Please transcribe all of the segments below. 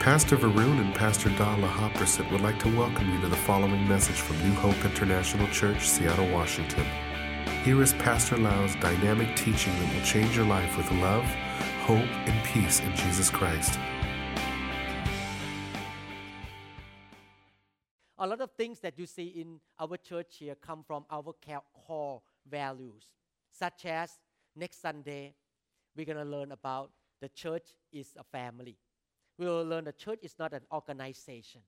Pastor Varun and Pastor Dala Hopperson would like to welcome you to the following message from New Hope International Church, Seattle, Washington. Here is Pastor Lau's dynamic teaching that will change your life with love, hope, and peace in Jesus Christ. A lot of things that you see in our church here come from our core values, such as next Sunday, we're going to learn about the church is a family. We will learn the church is not an organization,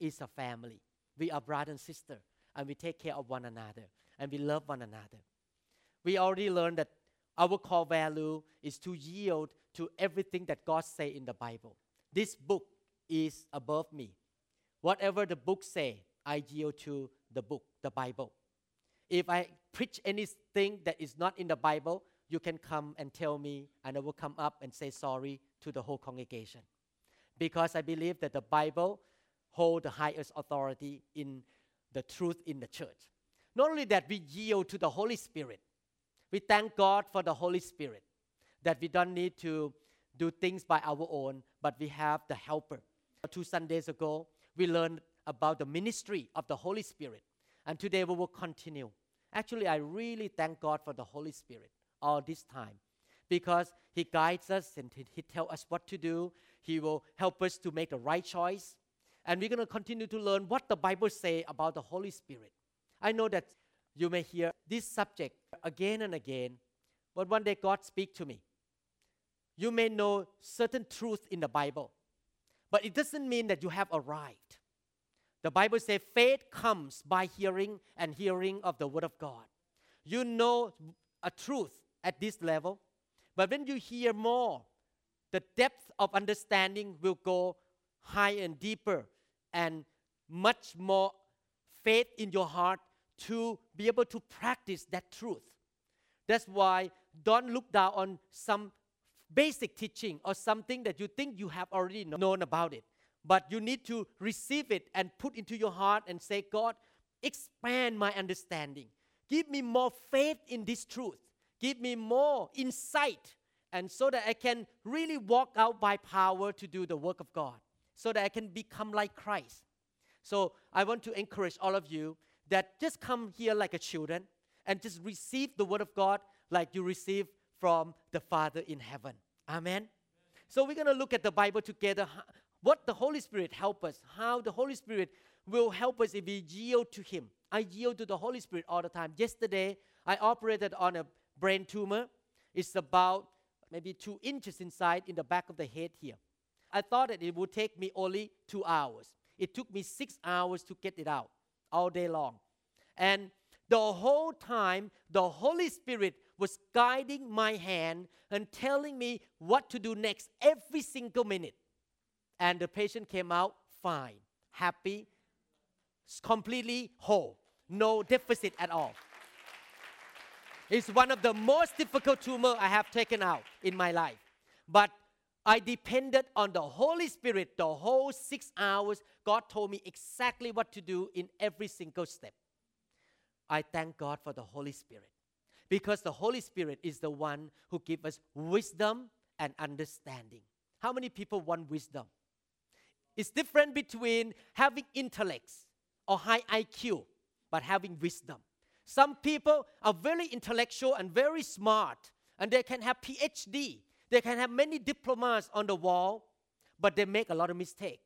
it's a family. We are brother and sister, and we take care of one another, and we love one another. We already learned that our core value is to yield to everything that God say in the Bible. This book is above me. Whatever the book say, I yield to the book, the Bible. If I preach anything that is not in the Bible, you can come and tell me, and I will come up and say sorry to the whole congregation. Because I believe that the Bible hold the highest authority in the truth in the church. Not only that, we yield to the Holy Spirit. We thank God for the Holy Spirit, that we don't need to do things by our own, but we have the helper. Two Sundays ago, we learned about the ministry of the Holy Spirit. And today we will continue. Actually, I really thank God for the Holy Spirit all this time because He guides us and He, he tells us what to do. He will help us to make the right choice. And we're going to continue to learn what the Bible say about the Holy Spirit. I know that you may hear this subject again and again, but one day God speak to me. You may know certain truth in the Bible, but it doesn't mean that you have arrived. The Bible says faith comes by hearing and hearing of the Word of God. You know a truth at this level, but when you hear more, the depth of understanding will go higher and deeper and much more faith in your heart to be able to practice that truth. That's why don't look down on some basic teaching or something that you think you have already known about it but you need to receive it and put into your heart and say, God, expand my understanding. Give me more faith in this truth. Give me more insight, and so that I can really walk out by power to do the work of God, so that I can become like Christ. So I want to encourage all of you that just come here like a children and just receive the word of God like you receive from the Father in heaven. Amen. So we're going to look at the Bible together what the Holy Spirit help us, how the Holy Spirit will help us if we yield to Him. I yield to the Holy Spirit all the time. Yesterday, I operated on a brain tumor. It's about maybe two inches inside in the back of the head here. I thought that it would take me only two hours. It took me six hours to get it out all day long. And the whole time, the Holy Spirit was guiding my hand and telling me what to do next every single minute and the patient came out fine, happy, completely whole, no deficit at all. It's one of the most difficult tumor I have taken out in my life. But I depended on the Holy Spirit the whole six hours. God told me exactly what to do in every single step. I thank God for the Holy Spirit because the Holy Spirit is the one who gives us wisdom and understanding. How many people want wisdom? It's different between having intellects or high IQ, but having wisdom. Some people are very intellectual and very smart, and they can have PhD. They can have many diplomas on the wall, but they make a lot of mistake.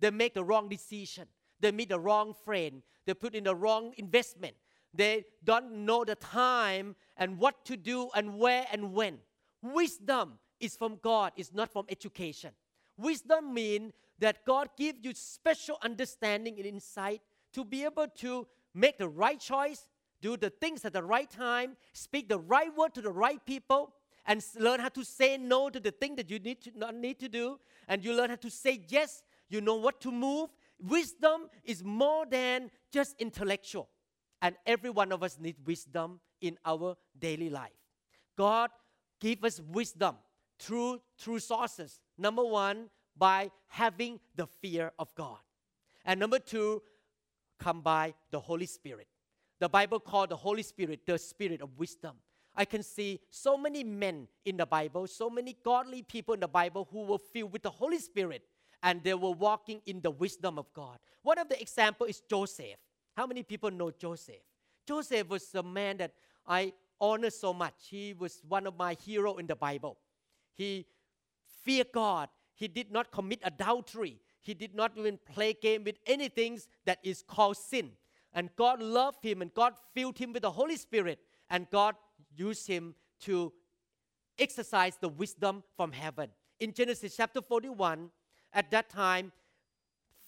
They make the wrong decision. They meet the wrong friend. They put in the wrong investment. They don't know the time and what to do and where and when. Wisdom is from God, it's not from education. Wisdom means that God gives you special understanding and insight to be able to make the right choice, do the things at the right time, speak the right word to the right people, and learn how to say no to the thing that you need to not need to do, and you learn how to say yes. You know what to move. Wisdom is more than just intellectual, and every one of us need wisdom in our daily life. God give us wisdom through through sources. Number one, by having the fear of God. And number two, come by the Holy Spirit. The Bible called the Holy Spirit the Spirit of wisdom. I can see so many men in the Bible, so many godly people in the Bible who were filled with the Holy Spirit, and they were walking in the wisdom of God. One of the example is Joseph. How many people know Joseph? Joseph was a man that I honor so much. He was one of my hero in the Bible. He feared God. He did not commit adultery. He did not even play game with anything that is called sin. And God loved him and God filled him with the Holy Spirit. And God used him to exercise the wisdom from heaven. In Genesis chapter 41, at that time,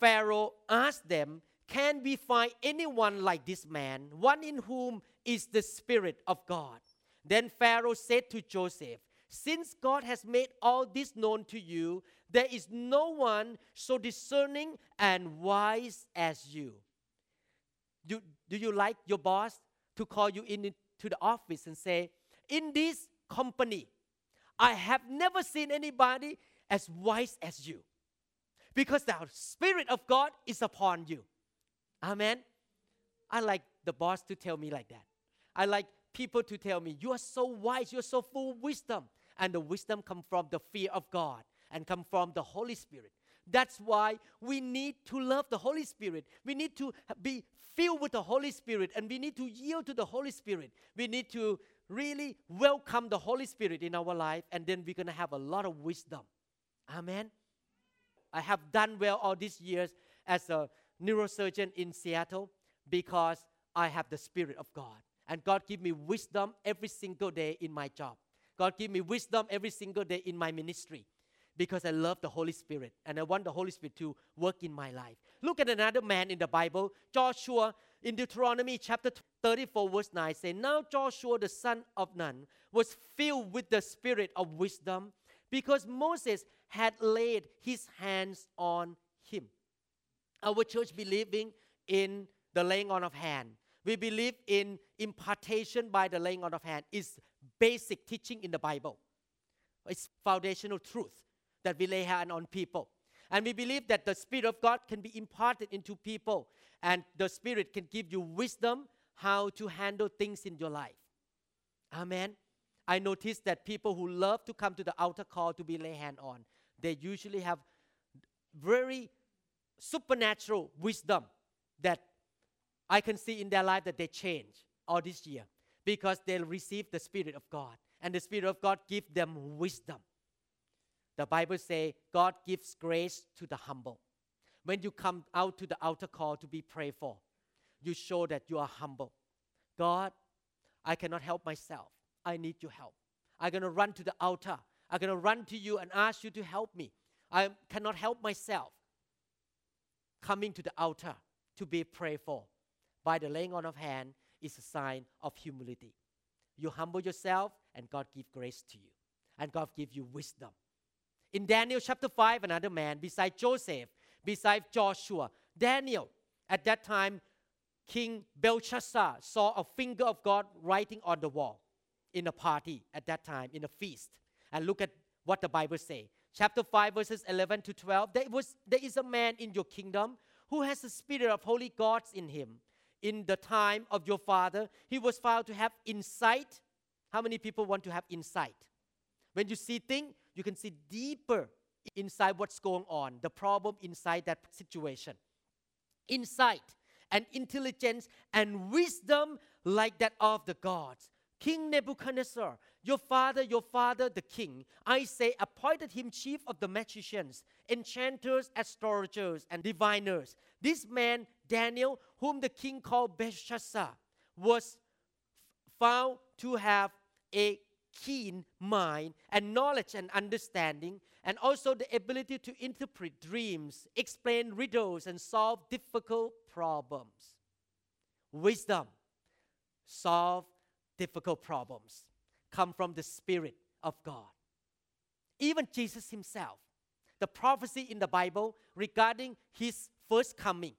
Pharaoh asked them, Can we find anyone like this man, one in whom is the Spirit of God? Then Pharaoh said to Joseph, Since God has made all this known to you, there is no one so discerning and wise as you. Do, do you like your boss to call you in to the office and say, In this company, I have never seen anybody as wise as you because the Spirit of God is upon you. Amen. I like the boss to tell me like that. I like people to tell me, You are so wise, you're so full of wisdom. And the wisdom comes from the fear of God and come from the Holy Spirit. That's why we need to love the Holy Spirit. We need to be filled with the Holy Spirit and we need to yield to the Holy Spirit. We need to really welcome the Holy Spirit in our life and then we're going to have a lot of wisdom. Amen. I have done well all these years as a neurosurgeon in Seattle because I have the Spirit of God. And God give me wisdom every single day in my job. God give me wisdom every single day in my ministry because I love the Holy Spirit and I want the Holy Spirit to work in my life. Look at another man in the Bible, Joshua in Deuteronomy chapter 34, verse 9 say, Now Joshua the son of Nun was filled with the spirit of wisdom because Moses had laid his hands on him. Our church believing in the laying on of hand. We believe in impartation by the laying on of hand. Is basic teaching in the Bible. It's foundational truth that we lay hand on people. And we believe that the Spirit of God can be imparted into people, and the Spirit can give you wisdom how to handle things in your life. Amen. I noticed that people who love to come to the altar call to be lay hand on, they usually have very supernatural wisdom that I can see in their life that they change all this year because they receive the Spirit of God. And the Spirit of God give them wisdom. The Bible say God gives grace to the humble. When you come out to the altar call to be prayed for, you show that you are humble. God, I cannot help myself. I need your help. I'm going to run to the altar. I'm going to run to you and ask you to help me. I cannot help myself. Coming to the altar to be prayed for by the laying on of hand is a sign of humility. You humble yourself and God give grace to you. And God give you wisdom. In Daniel chapter 5, another man beside Joseph, beside Joshua, Daniel, at that time, King Belshazzar saw a finger of God writing on the wall in a party at that time, in a feast. And look at what the Bible say. Chapter 5, verses 11 to 12. There, was, there is a man in your kingdom who has the spirit of holy gods in him. In the time of your father, he was found to have insight. How many people want to have insight? When you see things, you can see deeper inside what's going on, the problem inside that situation. Insight and intelligence and wisdom like that of the gods. King Nebuchadnezzar, your father, your father, the king, I say, appointed him chief of the magicians, enchanters, astrologers, and diviners. This man, Daniel, whom the king called Belshazzar, was found to have a keen mind and knowledge and understanding, and also the ability to interpret dreams, explain riddles, and solve difficult problems. Wisdom, solve difficult problems, come from the Spirit of God. Even Jesus Himself, the prophecy in the Bible regarding His first coming,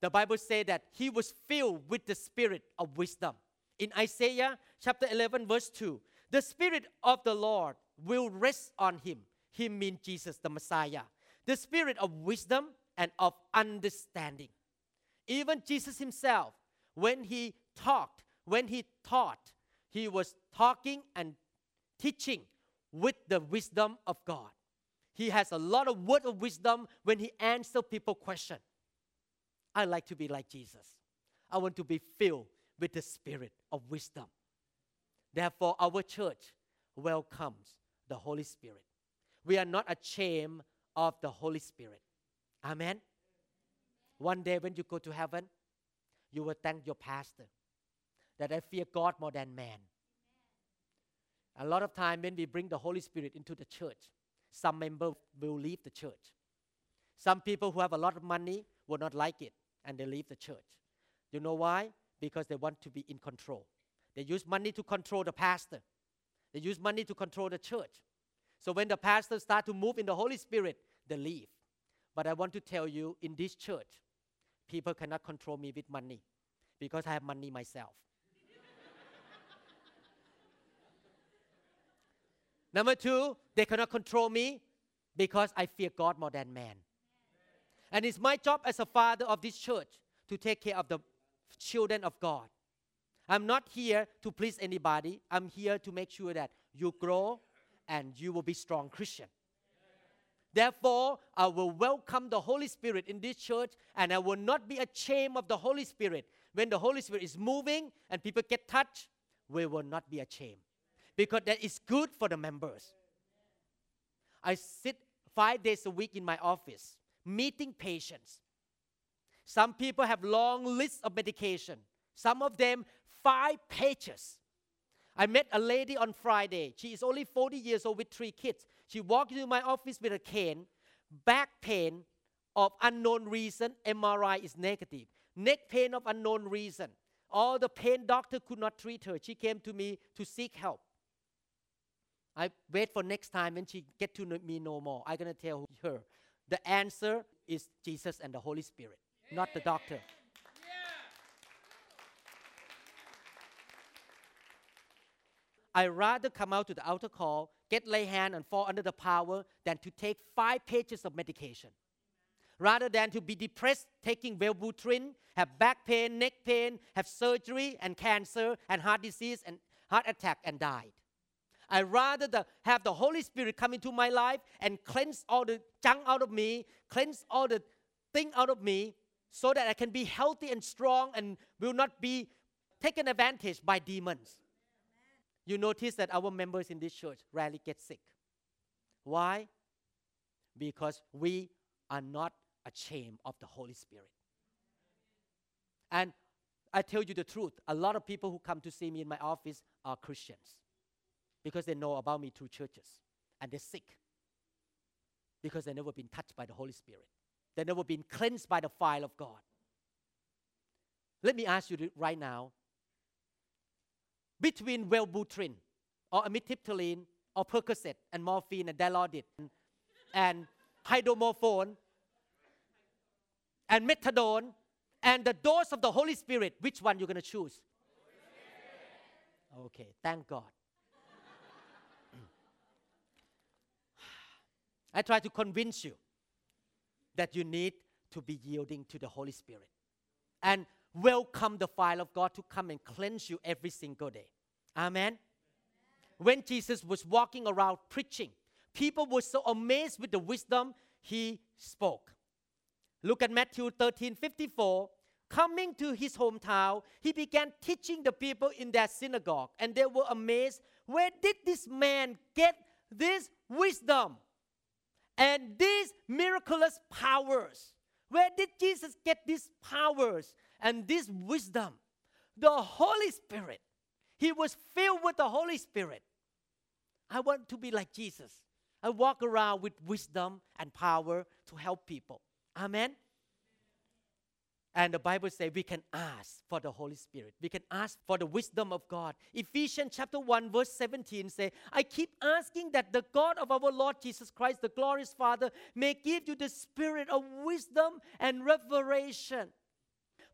the Bible says that He was filled with the Spirit of wisdom in Isaiah chapter 11, verse 2, the Spirit of the Lord will rest on him. Him means Jesus, the Messiah. The Spirit of wisdom and of understanding. Even Jesus himself, when he talked, when he taught, he was talking and teaching with the wisdom of God. He has a lot of word of wisdom when he answers people question. I like to be like Jesus. I want to be filled with the spirit of wisdom. Therefore, our church welcomes the Holy Spirit. We are not ashamed of the Holy Spirit. Amen. One day when you go to heaven, you will thank your pastor that I fear God more than man. A lot of time when we bring the Holy Spirit into the church, some members will leave the church. Some people who have a lot of money will not like it and they leave the church. You know why? Because they want to be in control. They use money to control the pastor. They use money to control the church. So when the pastor start to move in the Holy Spirit, they leave. But I want to tell you, in this church, people cannot control me with money because I have money myself. Number two, they cannot control me because I fear God more than man. And it's my job as a father of this church to take care of the children of God. I'm not here to please anybody. I'm here to make sure that you grow and you will be strong Christian. Therefore, I will welcome the Holy Spirit in this church and I will not be ashamed of the Holy Spirit. When the Holy Spirit is moving and people get touched, we will not be ashamed because that is good for the members. I sit five days a week in my office meeting patients. Some people have long lists of medication. Some of them five pages. I met a lady on Friday. She is only 40 years old with three kids. She walked into my office with a cane, back pain of unknown reason, MRI is negative. Neck pain of unknown reason. All the pain doctor could not treat her. She came to me to seek help. I wait for next time when she get to know me no more. I'm gonna tell her the answer is Jesus and the Holy Spirit, not the doctor. I rather come out to the altar call, get lay hand and fall under the power than to take five pages of medication. Rather than to be depressed taking Wellbutrin, have back pain, neck pain, have surgery and cancer and heart disease and heart attack and died. I rather the, have the Holy Spirit come into my life and cleanse all the junk out of me, cleanse all the thing out of me, so that I can be healthy and strong and will not be taken advantage by demons. You notice that our members in this church rarely get sick. Why? Because we are not ashamed of the Holy Spirit. And I tell you the truth, a lot of people who come to see me in my office are Christians because they know about me through churches and they're sick because they've never been touched by the Holy Spirit. They've never been cleansed by the fire of God. Let me ask you right now between Wellbutrin or amitriptyline or Percocet and morphine and Dilaudid and, and hydromorphone and methadone and the dose of the Holy Spirit, which one you're going to choose? Okay, thank God. I try to convince you that you need to be yielding to the Holy Spirit and welcome the fire of God to come and cleanse you every single day. Amen. When Jesus was walking around preaching, people were so amazed with the wisdom he spoke. Look at Matthew 13 54. Coming to his hometown, he began teaching the people in their synagogue, and they were amazed. Where did this man get this wisdom? And these miraculous powers. Where did Jesus get these powers and this wisdom? The Holy Spirit. He was filled with the Holy Spirit. I want to be like Jesus. I walk around with wisdom and power to help people. Amen. And the Bible says we can ask for the Holy Spirit. We can ask for the wisdom of God. Ephesians chapter 1 verse 17 say, I keep asking that the God of our Lord Jesus Christ, the glorious Father, may give you the spirit of wisdom and revelation.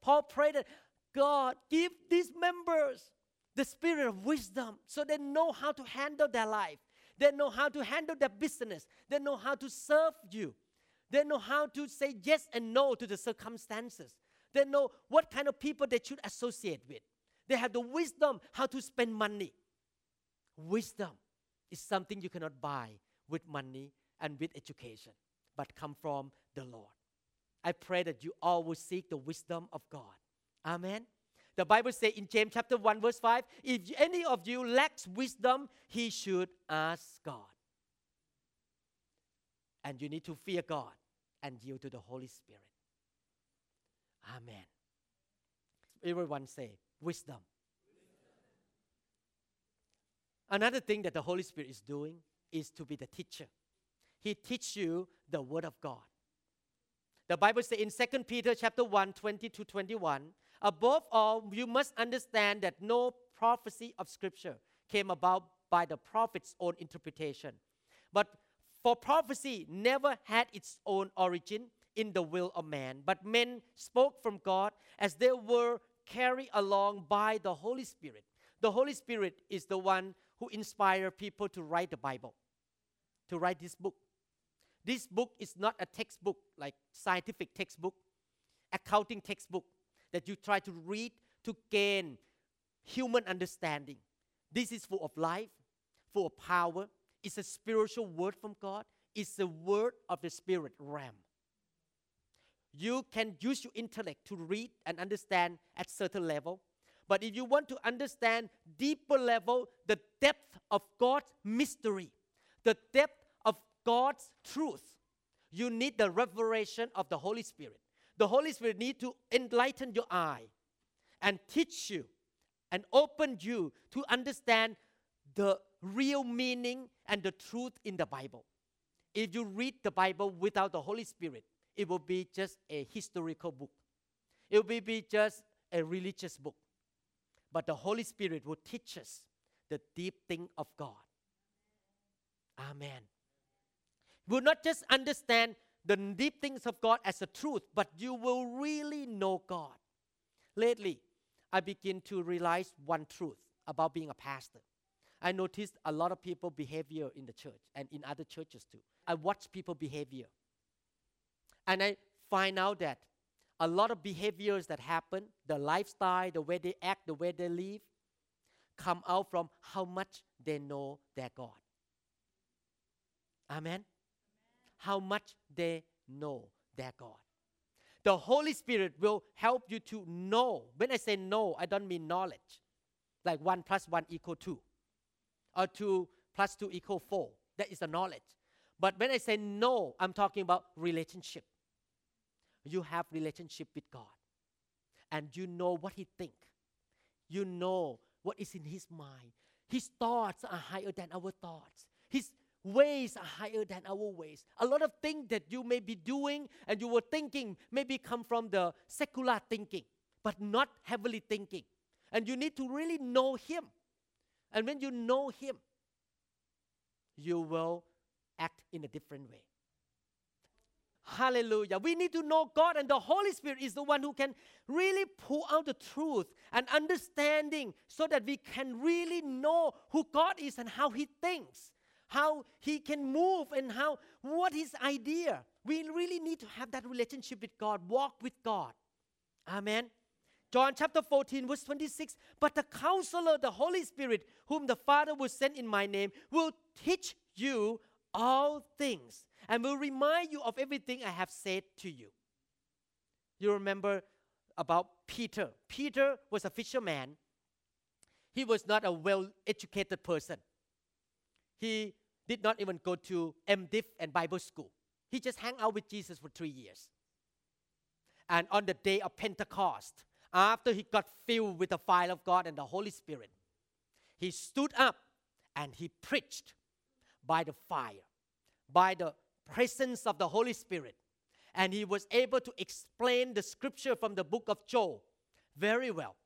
Paul prayed that God give these members the spirit of wisdom so they know how to handle their life. They know how to handle their business. They know how to serve you. They know how to say yes and no to the circumstances. They know what kind of people they should associate with. They have the wisdom how to spend money. Wisdom is something you cannot buy with money and with education, but come from the Lord. I pray that you always seek the wisdom of God. Amen. The Bible says in James chapter 1, verse 5 if any of you lacks wisdom, he should ask God. And you need to fear God and yield to the Holy Spirit. Amen. Everyone say, wisdom. Another thing that the Holy Spirit is doing is to be the teacher. He teaches you the Word of God. The Bible says in 2 Peter chapter 1, 20 to 21, above all, you must understand that no prophecy of Scripture came about by the prophet's own interpretation. But for prophecy never had its own origin in the will of man, but men spoke from God as they were carried along by the Holy Spirit. The Holy Spirit is the one who inspired people to write the Bible, to write this book. This book is not a textbook like scientific textbook, accounting textbook that you try to read to gain human understanding. This is full of life, full of power. It's a spiritual word from God. It's the word of the spirit realm. You can use your intellect to read and understand at certain level. But if you want to understand deeper level, the depth of God's mystery, the depth of God's truth, you need the revelation of the Holy Spirit. The Holy Spirit need to enlighten your eye and teach you and open you to understand the real meaning and the truth in the Bible. If you read the Bible without the Holy Spirit, it will be just a historical book. It will be just a religious book. But the Holy Spirit will teach us the deep thing of God. Amen will not just understand the deep things of God as a truth, but you will really know God. Lately, I begin to realize one truth about being a pastor. I noticed a lot of people behavior in the church and in other churches too. I watch people behavior. And I find out that a lot of behaviors that happen, the lifestyle, the way they act, the way they live, come out from how much they know their God. Amen how much they know their God. The Holy Spirit will help you to know. When I say know, I don't mean knowledge. Like 1 plus 1 equal 2. Or 2 plus 2 equal 4. That is the knowledge. But when I say know, I'm talking about relationship. You have relationship with God. And you know what He think. You know what is in His mind. His thoughts are higher than our thoughts. His ways are higher than our ways. A lot of things that you may be doing and you were thinking maybe come from the secular thinking, but not heavily thinking. And you need to really know Him. And when you know Him, you will act in a different way. Hallelujah. We need to know God, and the Holy Spirit is the one who can really pull out the truth and understanding so that we can really know who God is and how He thinks how he can move and how what his idea. We really need to have that relationship with God, walk with God. Amen. John chapter 14, verse 26. But the counselor, the Holy Spirit, whom the Father will send in my name, will teach you all things and will remind you of everything I have said to you. You remember about Peter. Peter was a fisherman. He was not a well educated person. He did not even go to MDiv and Bible school. He just hung out with Jesus for three years. And on the day of Pentecost, after he got filled with the fire of God and the Holy Spirit, he stood up and he preached by the fire, by the presence of the Holy Spirit. And he was able to explain the scripture from the book of Joel very well.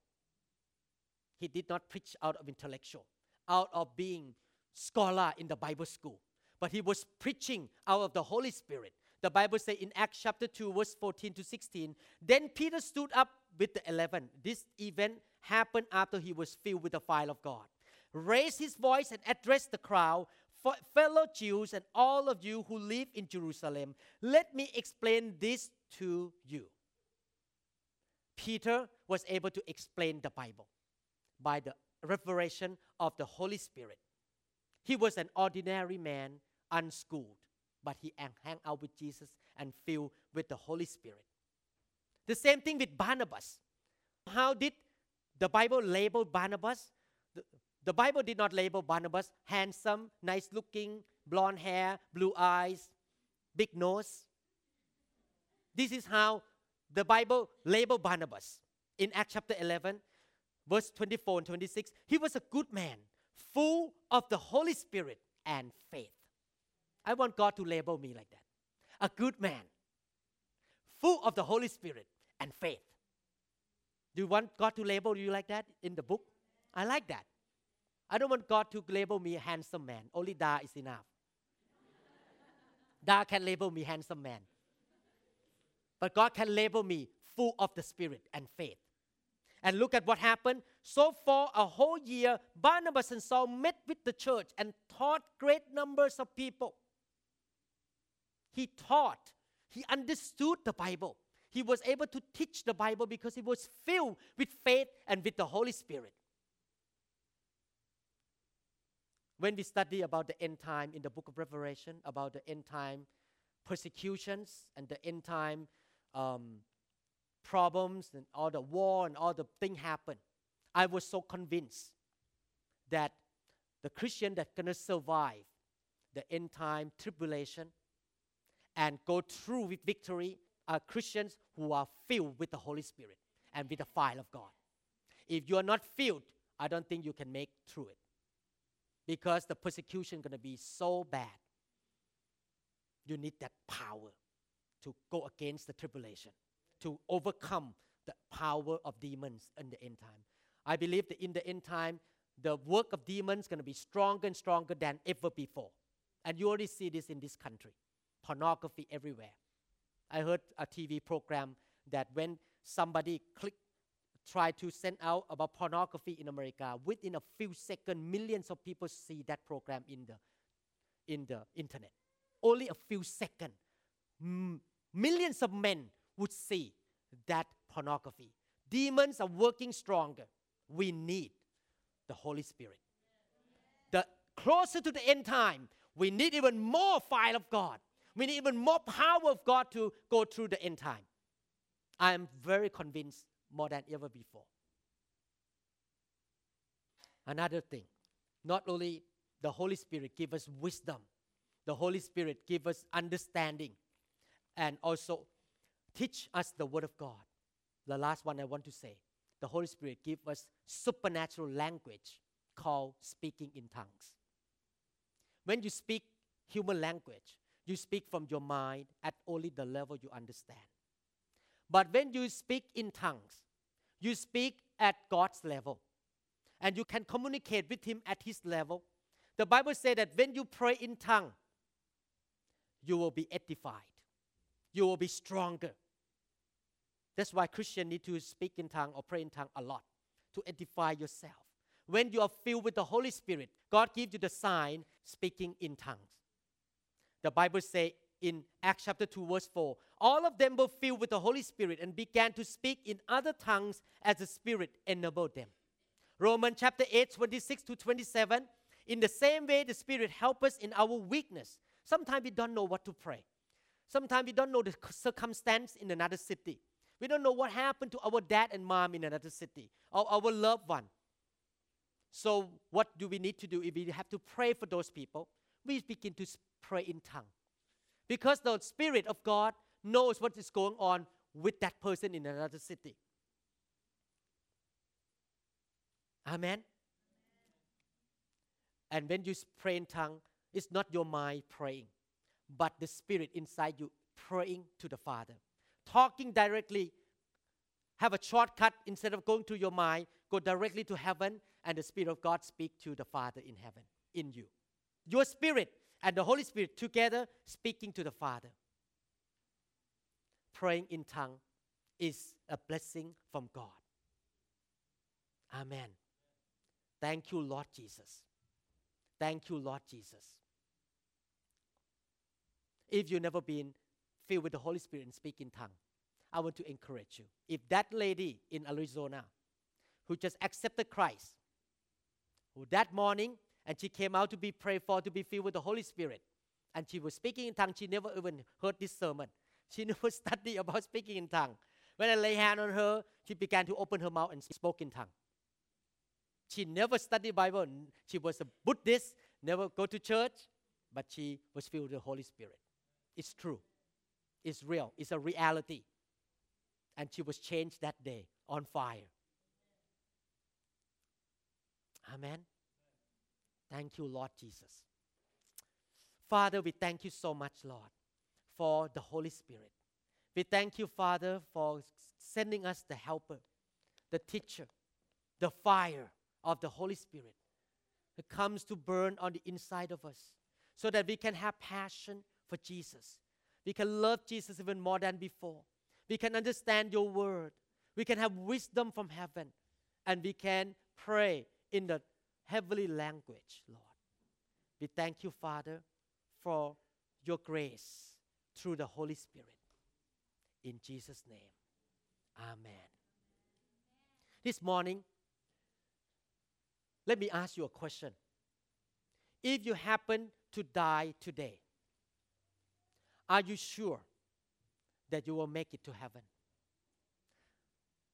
He did not preach out of intellectual, out of being scholar in the Bible school, but he was preaching out of the Holy Spirit. The Bible says in Acts chapter 2, verse 14 to 16, then Peter stood up with the eleven. This event happened after he was filled with the fire of God. Raised his voice and addressed the crowd, fellow Jews and all of you who live in Jerusalem, let me explain this to you. Peter was able to explain the Bible by the revelation of the Holy Spirit. He was an ordinary man, unschooled, but he hang out with Jesus and filled with the Holy Spirit. The same thing with Barnabas. How did the Bible label Barnabas? The, Bible did not label Barnabas handsome, nice looking, blonde hair, blue eyes, big nose. This is how the Bible labeled Barnabas. In Acts chapter 11, verse 24 and 26, he was a good man, full of the Holy Spirit and faith. I want God to label me like that. A good man, full of the Holy Spirit and faith. Do you want God to label you like that in the book? I like that. I don't want God to label me a handsome man. Only Da is enough. da can label me handsome man. But God can label me full of the Spirit and faith. And look at what happened. So, for a whole year, Barnabas and Saul met with the church and taught great numbers of people. He taught, he understood the Bible. He was able to teach the Bible because he was filled with faith and with the Holy Spirit. When we study about the end time in the book of Revelation, about the end time persecutions and the end time um, problems and all the war and all the thing happen, I was so convinced that the Christian that gonna survive the end time tribulation and go through with victory are Christians who are filled with the Holy Spirit and with the fire of God. If you are not filled, I don't think you can make through it. Because the persecution is going to be so bad. You need that power to go against the tribulation, to overcome the power of demons in the end time. I believe that in the end time, the work of demons is going to be stronger and stronger than ever before. And you already see this in this country pornography everywhere. I heard a TV program that when somebody click, try to send out about pornography in America, within a few seconds, millions of people see that program in the, in the internet. Only a few seconds, millions of men would see that pornography. Demons are working stronger. We need the Holy Spirit. The closer to the end time, we need even more fire of God we need even more power of God to go through the end time. I am very convinced more than ever before. Another thing, not only the Holy Spirit give us wisdom, the Holy Spirit give us understanding, and also teach us the Word of God. The last one I want to say, the Holy Spirit give us supernatural language called speaking in tongues. When you speak human language, you speak from your mind at only the level you understand. But when you speak in tongues, you speak at God's level. And you can communicate with Him at His level. The Bible says that when you pray in tongue, you will be edified. You will be stronger. That's why Christians need to speak in tongue or pray in tongue a lot to edify yourself. When you are filled with the Holy Spirit, God gives you the sign speaking in tongues. The Bible says in Acts chapter 2, verse 4 all of them were filled with the Holy Spirit and began to speak in other tongues as the Spirit enabled them. Romans chapter 8, 26 to 27. In the same way, the Spirit helps us in our weakness. Sometimes we don't know what to pray. Sometimes we don't know the circumstance in another city. We don't know what happened to our dad and mom in another city or our loved one. So, what do we need to do if we have to pray for those people? We begin to pray in tongue. Because the Spirit of God knows what is going on with that person in another city. Amen. And when you pray in tongue, it's not your mind praying, but the Spirit inside you praying to the Father. Talking directly, have a shortcut instead of going to your mind, go directly to heaven, and the Spirit of God speak to the Father in heaven, in you. Your spirit and the Holy Spirit together speaking to the Father. Praying in tongue is a blessing from God. Amen. Thank you, Lord Jesus. Thank you, Lord Jesus. If you've never been filled with the Holy Spirit and speak in tongue, I want to encourage you. If that lady in Arizona who just accepted Christ, who that morning and she came out to be prayed for to be filled with the Holy Spirit. and she was speaking in tongues. She never even heard this sermon. She never studied about speaking in tongue. When I lay hand on her, she began to open her mouth and spoke in tongue. She never studied Bible. She was a Buddhist, never go to church, but she was filled with the Holy Spirit. It's true. It's real. It's a reality. And she was changed that day on fire. Amen. Thank you, Lord Jesus. Father, we thank you so much, Lord, for the Holy Spirit. We thank you, Father, for sending us the helper, the teacher, the fire of the Holy Spirit that comes to burn on the inside of us so that we can have passion for Jesus. We can love Jesus even more than before. We can understand your word. We can have wisdom from heaven. And we can pray in the heavenly language, Lord. We thank you, Father, for your grace through the Holy Spirit. In Jesus' name, Amen. This morning, let me ask you a question. If you happen to die today, are you sure that you will make it to heaven?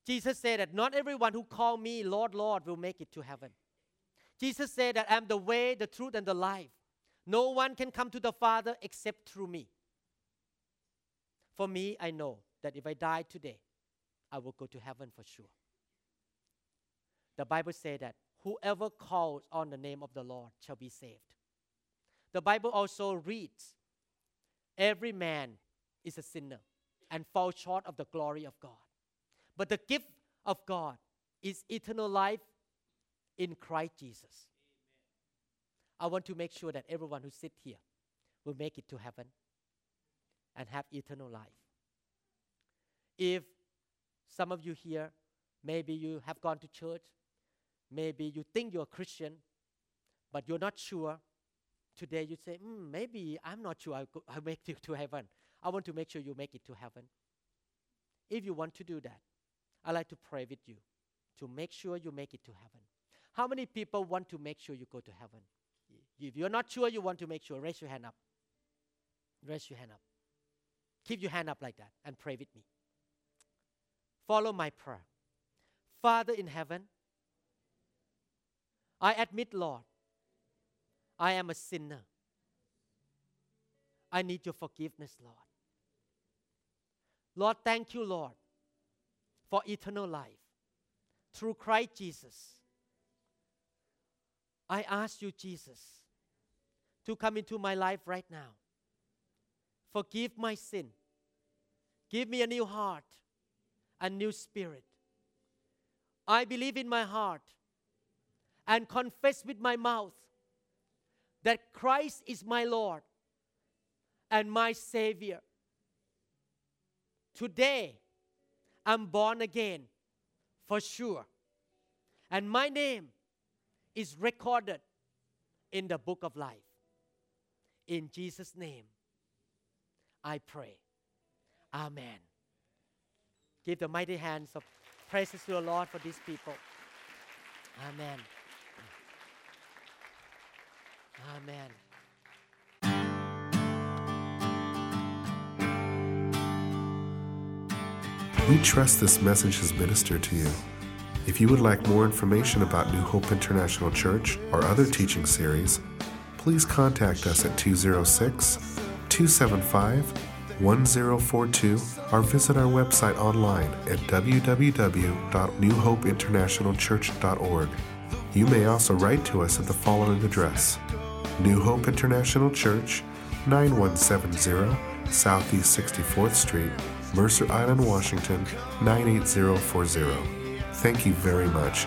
Jesus said that not everyone who call me Lord, Lord will make it to heaven. Jesus said that I'm the way, the truth, and the life. No one can come to the Father except through me. For me, I know that if I die today, I will go to heaven for sure. The Bible says that whoever calls on the name of the Lord shall be saved. The Bible also reads, Every man is a sinner and falls short of the glory of God. But the gift of God is eternal life in Christ Jesus. I want to make sure that everyone who sit here will make it to heaven and have eternal life. If some of you here, maybe you have gone to church, maybe you think you're a Christian, but you're not sure, today you say, mm, maybe I'm not sure I'll, go, I'll make it to heaven. I want to make sure you make it to heaven. If you want to do that, I'd like to pray with you to make sure you make it to heaven. How many people want to make sure you go to heaven? If you're not sure you want to make sure, raise your hand up. Raise your hand up. Keep your hand up like that and pray with me. Follow my prayer. Father in heaven, I admit, Lord, I am a sinner. I need your forgiveness, Lord. Lord, thank you, Lord, for eternal life through Christ Jesus. I ask you, Jesus, to come into my life right now. Forgive my sin. Give me a new heart, a new spirit. I believe in my heart and confess with my mouth that Christ is my Lord and my Savior. Today, I'm born again for sure. And my name is recorded in the book of life. In Jesus' name, I pray. Amen. Give the mighty hands of praises to the Lord for these people. Amen. Amen. We trust this message has ministered to you. If you would like more information about New Hope International Church or other teaching series, please contact us at 206 275 1042 or visit our website online at www.newhopeinternationalchurch.org. You may also write to us at the following address New Hope International Church, 9170 Southeast 64th Street, Mercer Island, Washington 98040. Thank you very much